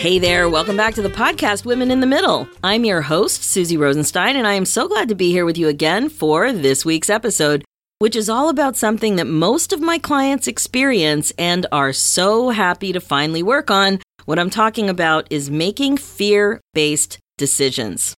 Hey there, welcome back to the podcast Women in the Middle. I'm your host, Suzy Rosenstein, and I am so glad to be here with you again for this week's episode, which is all about something that most of my clients experience and are so happy to finally work on. What I'm talking about is making fear based decisions.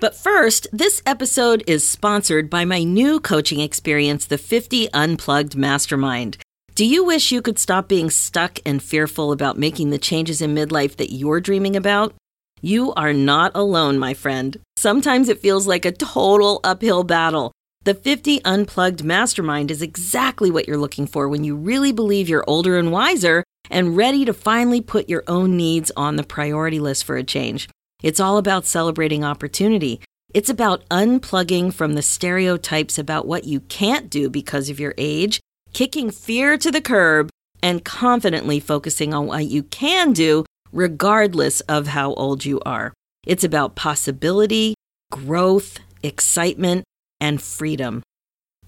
But first, this episode is sponsored by my new coaching experience, the 50 Unplugged Mastermind. Do you wish you could stop being stuck and fearful about making the changes in midlife that you're dreaming about? You are not alone, my friend. Sometimes it feels like a total uphill battle. The 50 Unplugged Mastermind is exactly what you're looking for when you really believe you're older and wiser and ready to finally put your own needs on the priority list for a change. It's all about celebrating opportunity. It's about unplugging from the stereotypes about what you can't do because of your age kicking fear to the curb and confidently focusing on what you can do, regardless of how old you are. It's about possibility, growth, excitement, and freedom.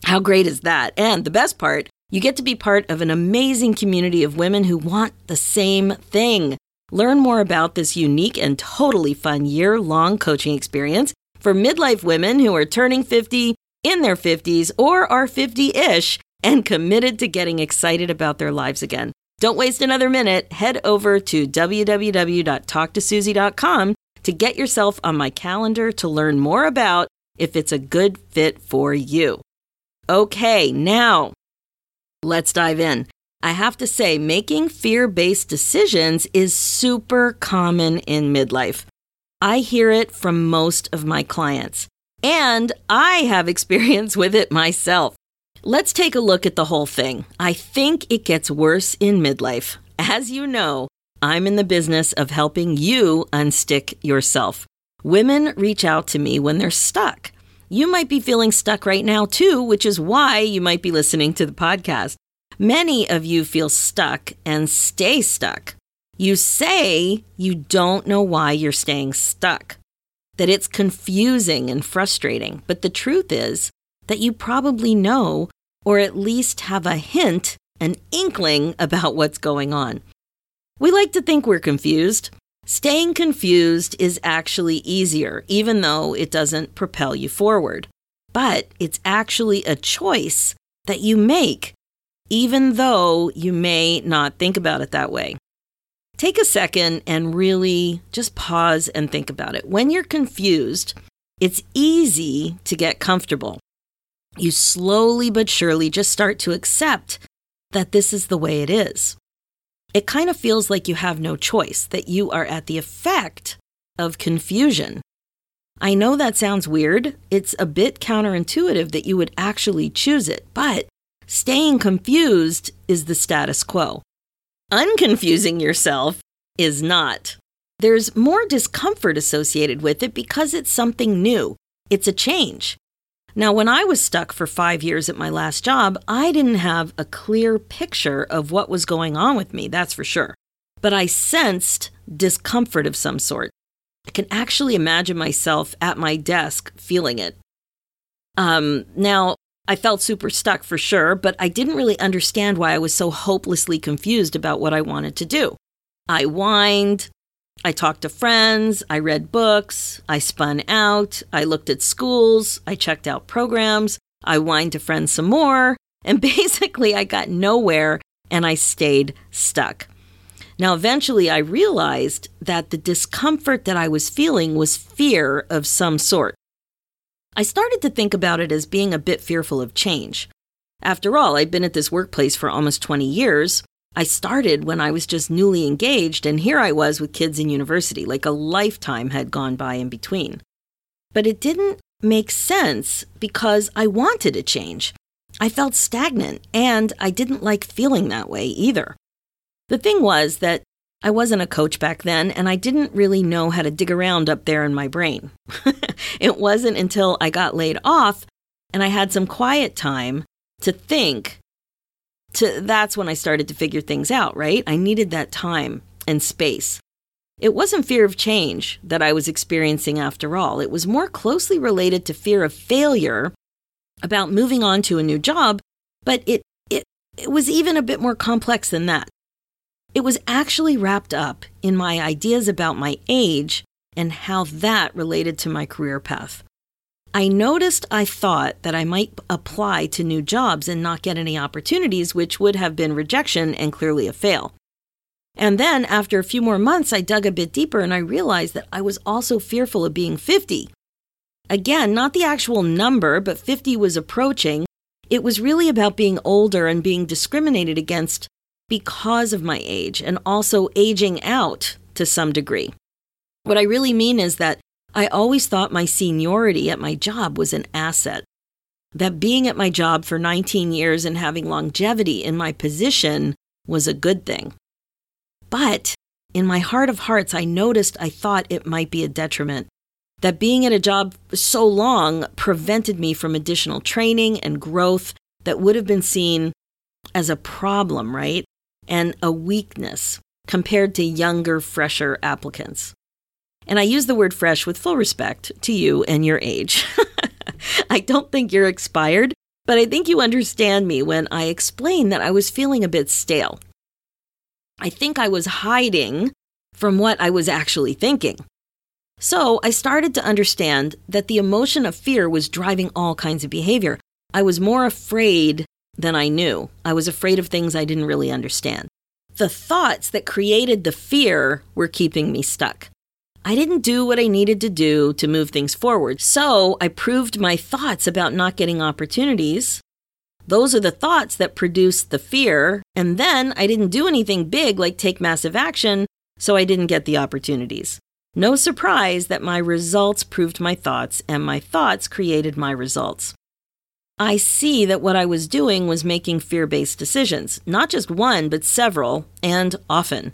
How great is that? And the best part, you get to be part of an amazing community of women who want the same thing. Learn more about this unique and totally fun year long coaching experience for midlife women who are turning 50, in their 50s, or are 50 ish and committed to getting excited about their lives again. Don't waste another minute. Head over to www.talktosuzy.com to get yourself on my calendar to learn more about if it's a good fit for you. Okay, now let's dive in. I have to say, making fear based decisions is super common in midlife. I hear it from most of my clients, and I have experience with it myself. Let's take a look at the whole thing. I think it gets worse in midlife. As you know, I'm in the business of helping you unstick yourself. Women reach out to me when they're stuck. You might be feeling stuck right now, too, which is why you might be listening to the podcast. Many of you feel stuck and stay stuck. You say you don't know why you're staying stuck, that it's confusing and frustrating. But the truth is that you probably know or at least have a hint, an inkling about what's going on. We like to think we're confused. Staying confused is actually easier, even though it doesn't propel you forward. But it's actually a choice that you make, even though you may not think about it that way. Take a second and really just pause and think about it. When you're confused, it's easy to get comfortable you slowly but surely just start to accept that this is the way it is. It kind of feels like you have no choice, that you are at the effect of confusion. I know that sounds weird. It's a bit counterintuitive that you would actually choose it, but staying confused is the status quo. Unconfusing yourself is not. There's more discomfort associated with it because it's something new. It's a change. Now, when I was stuck for five years at my last job, I didn't have a clear picture of what was going on with me, that's for sure. But I sensed discomfort of some sort. I can actually imagine myself at my desk feeling it. Um, now, I felt super stuck for sure, but I didn't really understand why I was so hopelessly confused about what I wanted to do. I whined, I talked to friends, I read books, I spun out, I looked at schools, I checked out programs, I whined to friends some more, and basically I got nowhere and I stayed stuck. Now, eventually, I realized that the discomfort that I was feeling was fear of some sort. I started to think about it as being a bit fearful of change. After all, I'd been at this workplace for almost 20 years, I started when I was just newly engaged, and here I was with kids in university, like a lifetime had gone by in between. But it didn't make sense because I wanted a change. I felt stagnant, and I didn't like feeling that way either. The thing was that I wasn't a coach back then, and I didn't really know how to dig around up there in my brain. it wasn't until I got laid off and I had some quiet time to think. To, that's when I started to figure things out, right? I needed that time and space. It wasn't fear of change that I was experiencing after all. It was more closely related to fear of failure about moving on to a new job, but it, it, it was even a bit more complex than that. It was actually wrapped up in my ideas about my age and how that related to my career path. I noticed I thought that I might apply to new jobs and not get any opportunities, which would have been rejection and clearly a fail. And then, after a few more months, I dug a bit deeper and I realized that I was also fearful of being 50. Again, not the actual number, but 50 was approaching. It was really about being older and being discriminated against because of my age and also aging out to some degree. What I really mean is that I always thought my seniority at my job was an asset. That being at my job for 19 years and having longevity in my position was a good thing. But in my heart of hearts, I noticed I thought it might be a detriment. That being at a job so long prevented me from additional training and growth that would have been seen as a problem, right? And a weakness compared to younger, fresher applicants. And I use the word fresh with full respect to you and your age. I don't think you're expired, but I think you understand me when I explain that I was feeling a bit stale. I think I was hiding from what I was actually thinking. So I started to understand that the emotion of fear was driving all kinds of behavior. I was more afraid than I knew. I was afraid of things I didn't really understand. The thoughts that created the fear were keeping me stuck. I didn't do what I needed to do to move things forward. So I proved my thoughts about not getting opportunities. Those are the thoughts that produced the fear. And then I didn't do anything big like take massive action, so I didn't get the opportunities. No surprise that my results proved my thoughts, and my thoughts created my results. I see that what I was doing was making fear based decisions, not just one, but several, and often.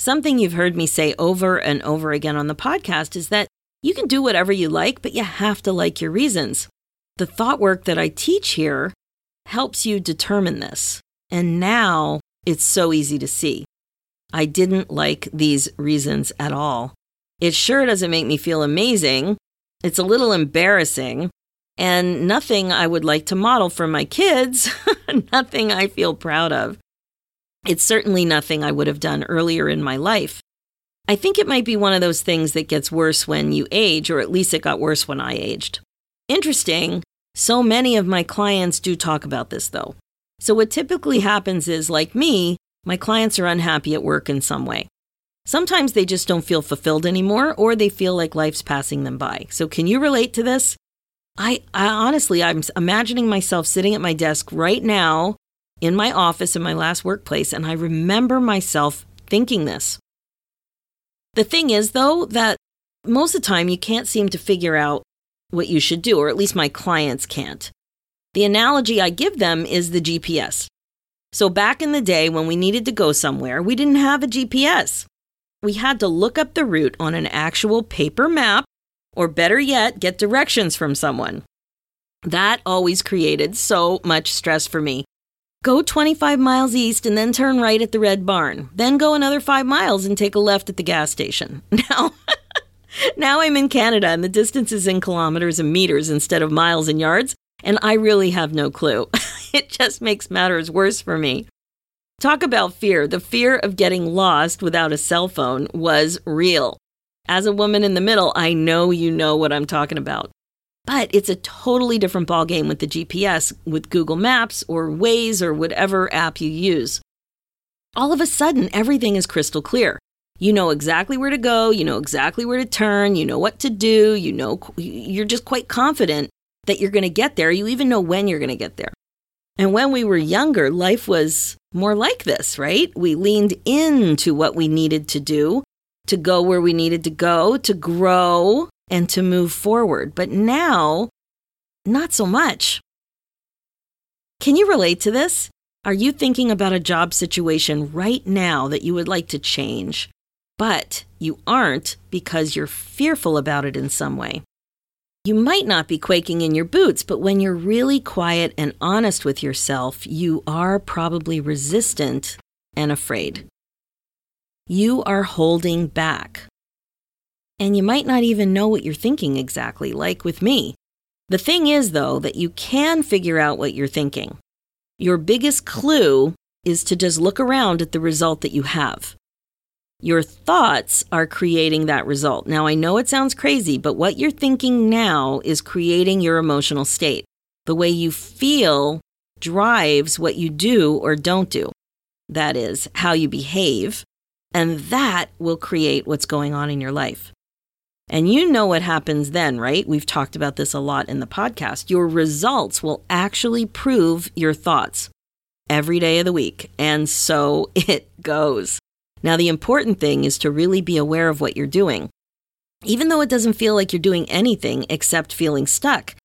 Something you've heard me say over and over again on the podcast is that you can do whatever you like, but you have to like your reasons. The thought work that I teach here helps you determine this. And now it's so easy to see. I didn't like these reasons at all. It sure doesn't make me feel amazing. It's a little embarrassing and nothing I would like to model for my kids, nothing I feel proud of. It's certainly nothing I would have done earlier in my life. I think it might be one of those things that gets worse when you age, or at least it got worse when I aged. Interesting, so many of my clients do talk about this though. So, what typically happens is, like me, my clients are unhappy at work in some way. Sometimes they just don't feel fulfilled anymore, or they feel like life's passing them by. So, can you relate to this? I, I honestly, I'm imagining myself sitting at my desk right now in my office in my last workplace, and I remember myself thinking this. The thing is, though, that most of the time you can't seem to figure out what you should do, or at least my clients can't. The analogy I give them is the GPS. So, back in the day when we needed to go somewhere, we didn't have a GPS. We had to look up the route on an actual paper map, or better yet, get directions from someone. That always created so much stress for me Go 25 miles east and then turn right at the Red Barn. Then go another five miles and take a left at the gas station. Now, now I'm in Canada and the distance is in kilometers and meters instead of miles and yards, and I really have no clue. it just makes matters worse for me. Talk about fear. The fear of getting lost without a cell phone was real. As a woman in the middle, I know you know what I'm talking about. But it's a totally different ballgame with the GPS, with Google Maps or Waze or whatever app you use. All of a sudden, everything is crystal clear. You know exactly where to go, you know exactly where to turn, you know what to do, you know you're just quite confident that you're going to get there. You even know when you're going to get there. And when we were younger, life was more like this, right? We leaned into what we needed to do to go where we needed to go, to grow, and to move forward. But now, not so much. Can you relate to this? Are you thinking about a job situation right now that you would like to change, but you aren't because you're fearful about it in some way? You might not be quaking in your boots, but when you're really quiet and honest with yourself, you are probably resistant and afraid. You are holding back. And you might not even know what you're thinking exactly, like with me. The thing is, though, that you can figure out what you're thinking. Your biggest clue is to just look around at the result that you have. Your thoughts are creating that result. Now, I know it sounds crazy, but what you're thinking now is creating your emotional state. The way you feel drives what you do or don't do. That is, how you behave. And that will create what's going on in your life. And you know what happens then, right? We've talked about this a lot in the podcast. Your results will actually prove your thoughts every day of the week. And so it goes. Now, the important thing is to really be aware of what you're doing. Even though it doesn't feel like you're doing anything except feeling stuck,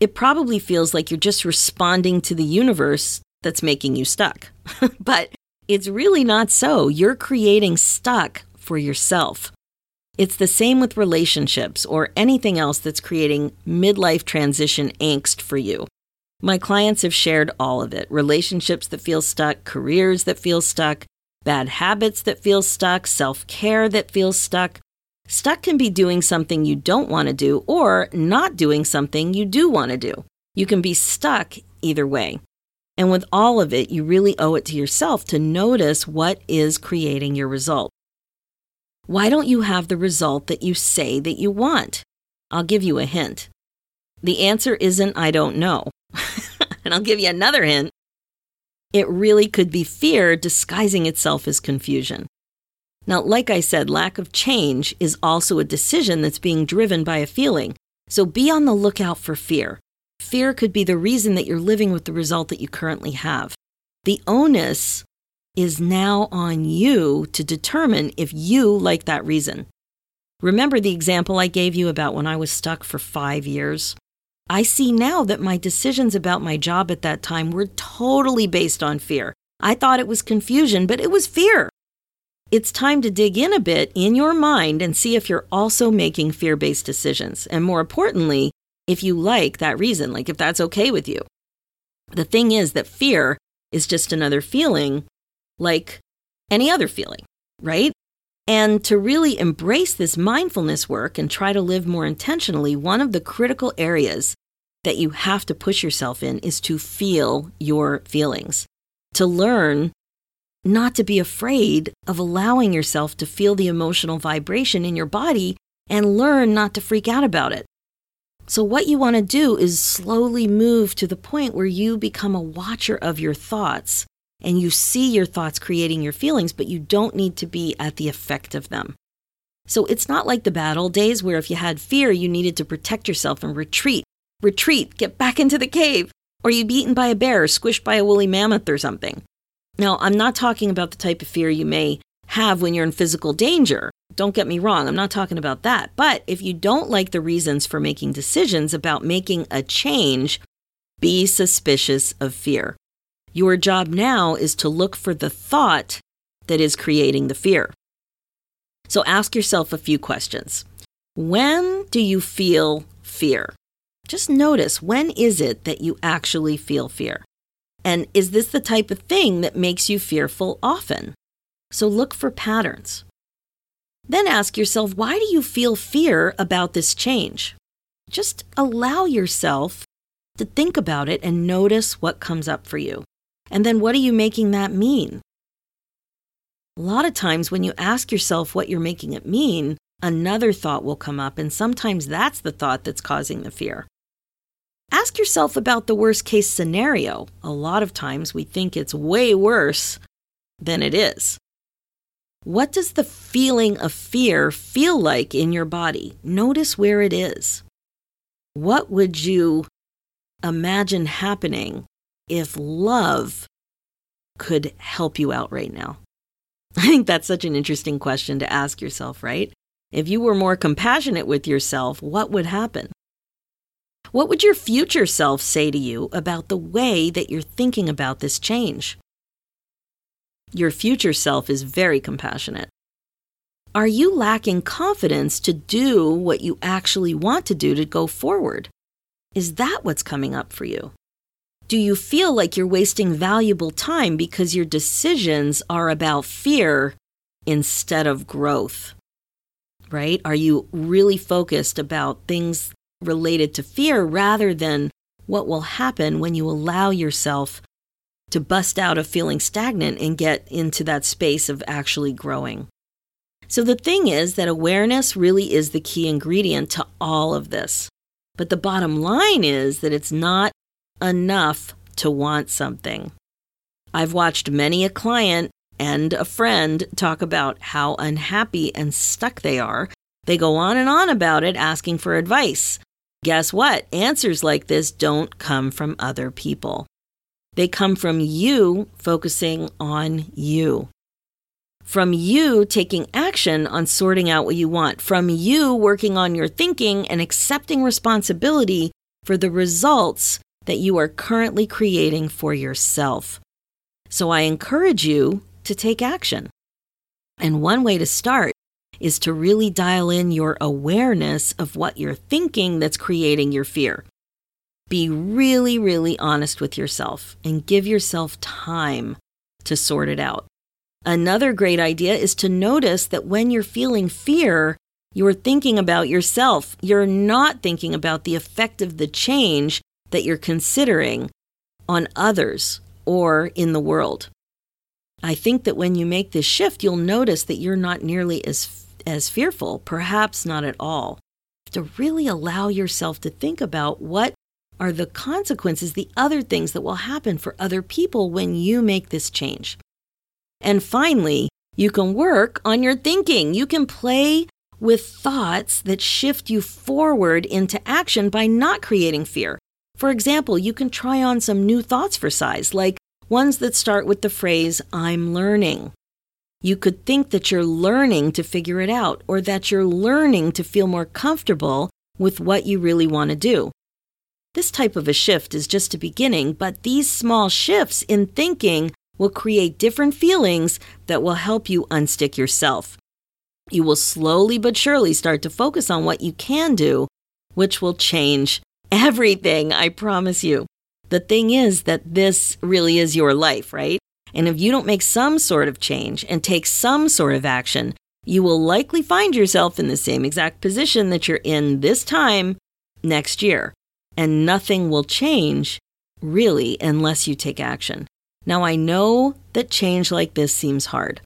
it probably feels like you're just responding to the universe that's making you stuck. but it's really not so. You're creating stuck for yourself. It's the same with relationships or anything else that's creating midlife transition angst for you. My clients have shared all of it relationships that feel stuck, careers that feel stuck, bad habits that feel stuck, self care that feels stuck. Stuck can be doing something you don't want to do or not doing something you do want to do. You can be stuck either way. And with all of it, you really owe it to yourself to notice what is creating your result. Why don't you have the result that you say that you want? I'll give you a hint. The answer isn't I don't know. and I'll give you another hint. It really could be fear disguising itself as confusion. Now, like I said, lack of change is also a decision that's being driven by a feeling. So be on the lookout for fear. Fear could be the reason that you're living with the result that you currently have. The onus is now on you to determine if you like that reason. Remember the example I gave you about when I was stuck for five years? I see now that my decisions about my job at that time were totally based on fear. I thought it was confusion, but it was fear. It's time to dig in a bit in your mind and see if you're also making fear based decisions. And more importantly, if you like that reason, like if that's okay with you. The thing is that fear is just another feeling like any other feeling, right? And to really embrace this mindfulness work and try to live more intentionally, one of the critical areas that you have to push yourself in is to feel your feelings, to learn not to be afraid of allowing yourself to feel the emotional vibration in your body and learn not to freak out about it. So, what you want to do is slowly move to the point where you become a watcher of your thoughts and you see your thoughts creating your feelings, but you don't need to be at the effect of them. So, it's not like the bad old days where if you had fear, you needed to protect yourself and retreat retreat, get back into the cave, or you'd be eaten by a bear, or squished by a woolly mammoth or something. Now, I'm not talking about the type of fear you may have when you're in physical danger. Don't get me wrong, I'm not talking about that. But if you don't like the reasons for making decisions about making a change, be suspicious of fear. Your job now is to look for the thought that is creating the fear. So ask yourself a few questions. When do you feel fear? Just notice when is it that you actually feel fear? And is this the type of thing that makes you fearful often? So look for patterns. Then ask yourself, why do you feel fear about this change? Just allow yourself to think about it and notice what comes up for you. And then what are you making that mean? A lot of times, when you ask yourself what you're making it mean, another thought will come up, and sometimes that's the thought that's causing the fear. Ask yourself about the worst case scenario. A lot of times we think it's way worse than it is. What does the feeling of fear feel like in your body? Notice where it is. What would you imagine happening if love could help you out right now? I think that's such an interesting question to ask yourself, right? If you were more compassionate with yourself, what would happen? What would your future self say to you about the way that you're thinking about this change? Your future self is very compassionate. Are you lacking confidence to do what you actually want to do to go forward? Is that what's coming up for you? Do you feel like you're wasting valuable time because your decisions are about fear instead of growth? Right? Are you really focused about things related to fear rather than what will happen when you allow yourself to bust out of feeling stagnant and get into that space of actually growing? So, the thing is that awareness really is the key ingredient to all of this. But the bottom line is that it's not enough to want something. I've watched many a client and a friend talk about how unhappy and stuck they are. They go on and on about it, asking for advice. Guess what? Answers like this don't come from other people. They come from you focusing on you. From you taking action on sorting out what you want. From you working on your thinking and accepting responsibility for the results that you are currently creating for yourself. So I encourage you to take action. And one way to start is to really dial in your awareness of what you're thinking that's creating your fear. Be really, really honest with yourself and give yourself time to sort it out. Another great idea is to notice that when you're feeling fear, you're thinking about yourself. You're not thinking about the effect of the change that you're considering on others or in the world. I think that when you make this shift, you'll notice that you're not nearly as as fearful, perhaps not at all. To really allow yourself to think about what are the consequences, the other things that will happen for other people when you make this change. And finally, you can work on your thinking. You can play with thoughts that shift you forward into action by not creating fear. For example, you can try on some new thoughts for size, like ones that start with the phrase, I'm learning. You could think that you're learning to figure it out or that you're learning to feel more comfortable with what you really want to do. This type of a shift is just a beginning, but these small shifts in thinking will create different feelings that will help you unstick yourself. You will slowly but surely start to focus on what you can do, which will change everything, I promise you. The thing is that this really is your life, right? And if you don't make some sort of change and take some sort of action, you will likely find yourself in the same exact position that you're in this time next year. And nothing will change, really, unless you take action. Now, I know that change like this seems hard.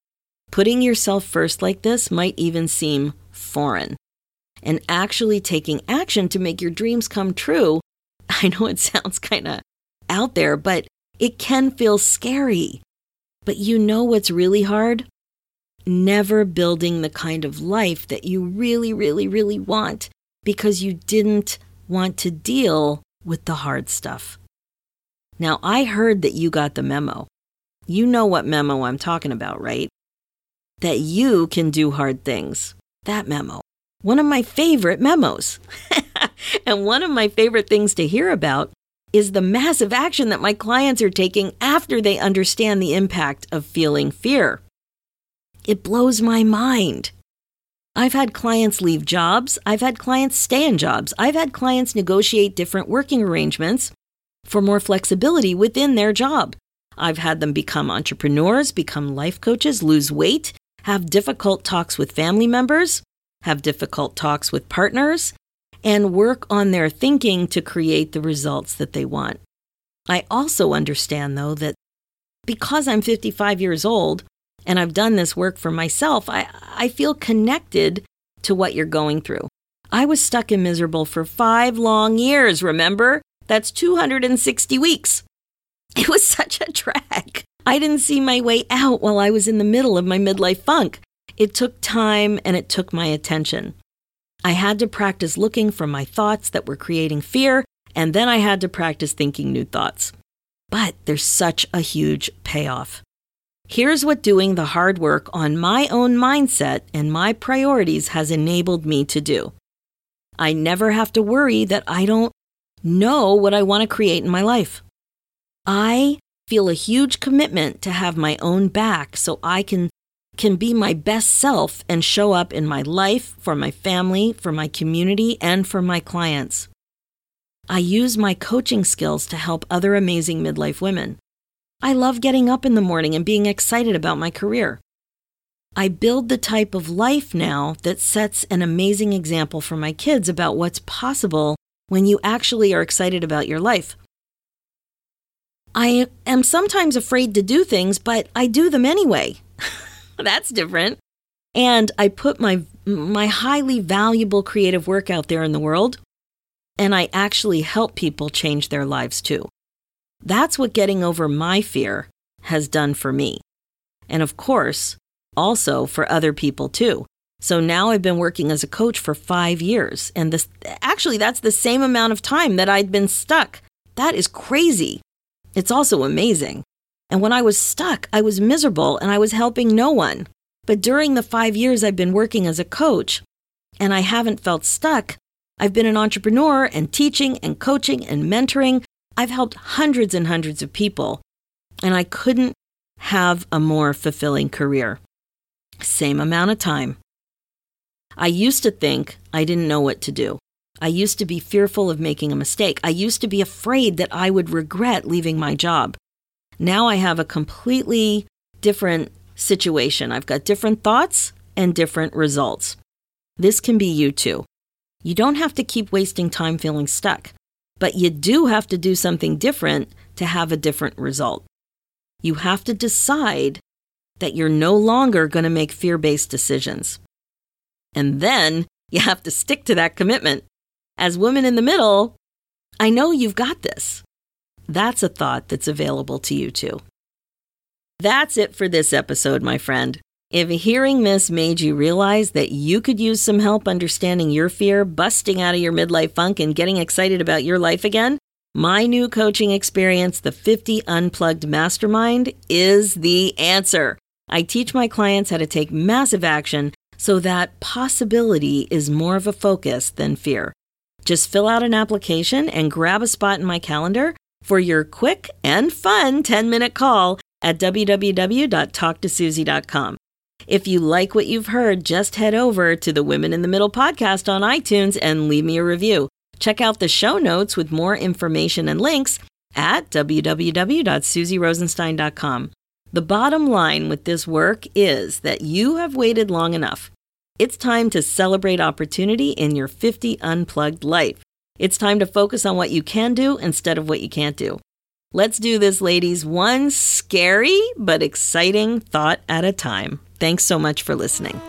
Putting yourself first like this might even seem foreign. And actually taking action to make your dreams come true, I know it sounds kind of out there, but it can feel scary. But you know what's really hard? Never building the kind of life that you really, really, really want because you didn't want to deal with the hard stuff. Now, I heard that you got the memo. You know what memo I'm talking about, right? That you can do hard things. That memo. One of my favorite memos. and one of my favorite things to hear about is the massive action that my clients are taking after they understand the impact of feeling fear. It blows my mind. I've had clients leave jobs. I've had clients stay in jobs. I've had clients negotiate different working arrangements for more flexibility within their job. I've had them become entrepreneurs, become life coaches, lose weight, have difficult talks with family members, have difficult talks with partners, and work on their thinking to create the results that they want. I also understand, though, that because I'm 55 years old and I've done this work for myself, I, I feel connected to what you're going through. I was stuck and miserable for five long years, remember? That's 260 weeks. It was such a drag. I didn't see my way out while I was in the middle of my midlife funk. It took time and it took my attention. I had to practice looking for my thoughts that were creating fear, and then I had to practice thinking new thoughts. But there's such a huge payoff. Here's what doing the hard work on my own mindset and my priorities has enabled me to do. I never have to worry that I don't know what I want to create in my life. I feel a huge commitment to have my own back so I can can be my best self and show up in my life, for my family, for my community, and for my clients. I use my coaching skills to help other amazing midlife women. I love getting up in the morning and being excited about my career. I build the type of life now that sets an amazing example for my kids about what's possible when you actually are excited about your life. I am sometimes afraid to do things, but I do them anyway. That's different. And I put my my highly valuable creative work out there in the world, and I actually help people change their lives too. That's what getting over my fear has done for me. And of course, also for other people too. So now I've been working as a coach for 5 years and this actually that's the same amount of time that I'd been stuck. That is crazy. It's also amazing. And when I was stuck, I was miserable and I was helping no one. But during the five years I've been working as a coach and I haven't felt stuck, I've been an entrepreneur and teaching and coaching and mentoring. I've helped hundreds and hundreds of people, and I couldn't have a more fulfilling career. Same amount of time. I used to think I didn't know what to do. I used to be fearful of making a mistake. I used to be afraid that I would regret leaving my job. Now I have a completely different situation. I've got different thoughts and different results. This can be you too. You don't have to keep wasting time feeling stuck, but you do have to do something different to have a different result. You have to decide that you're no longer going to make fear based decisions. And then you have to stick to that commitment as women in the middle, I know you've got this. That's a thought that's available to you too. That's it for this episode, my friend. If hearing this made you realize that you could use some help understanding your fear, busting out of your midlife funk, and getting excited about your life again, my new coaching experience, the 50 Unplugged Mastermind, is the answer. I teach my clients how to take massive action so that possibility is more of a focus than fear. Just fill out an application and grab a spot in my calendar for your quick and fun 10 minute call at www.talktosuzy.com. If you like what you've heard, just head over to the Women in the Middle podcast on iTunes and leave me a review. Check out the show notes with more information and links at www.suzyrosenstein.com. The bottom line with this work is that you have waited long enough. It's time to celebrate opportunity in your 50 unplugged life. It's time to focus on what you can do instead of what you can't do. Let's do this, ladies, one scary but exciting thought at a time. Thanks so much for listening.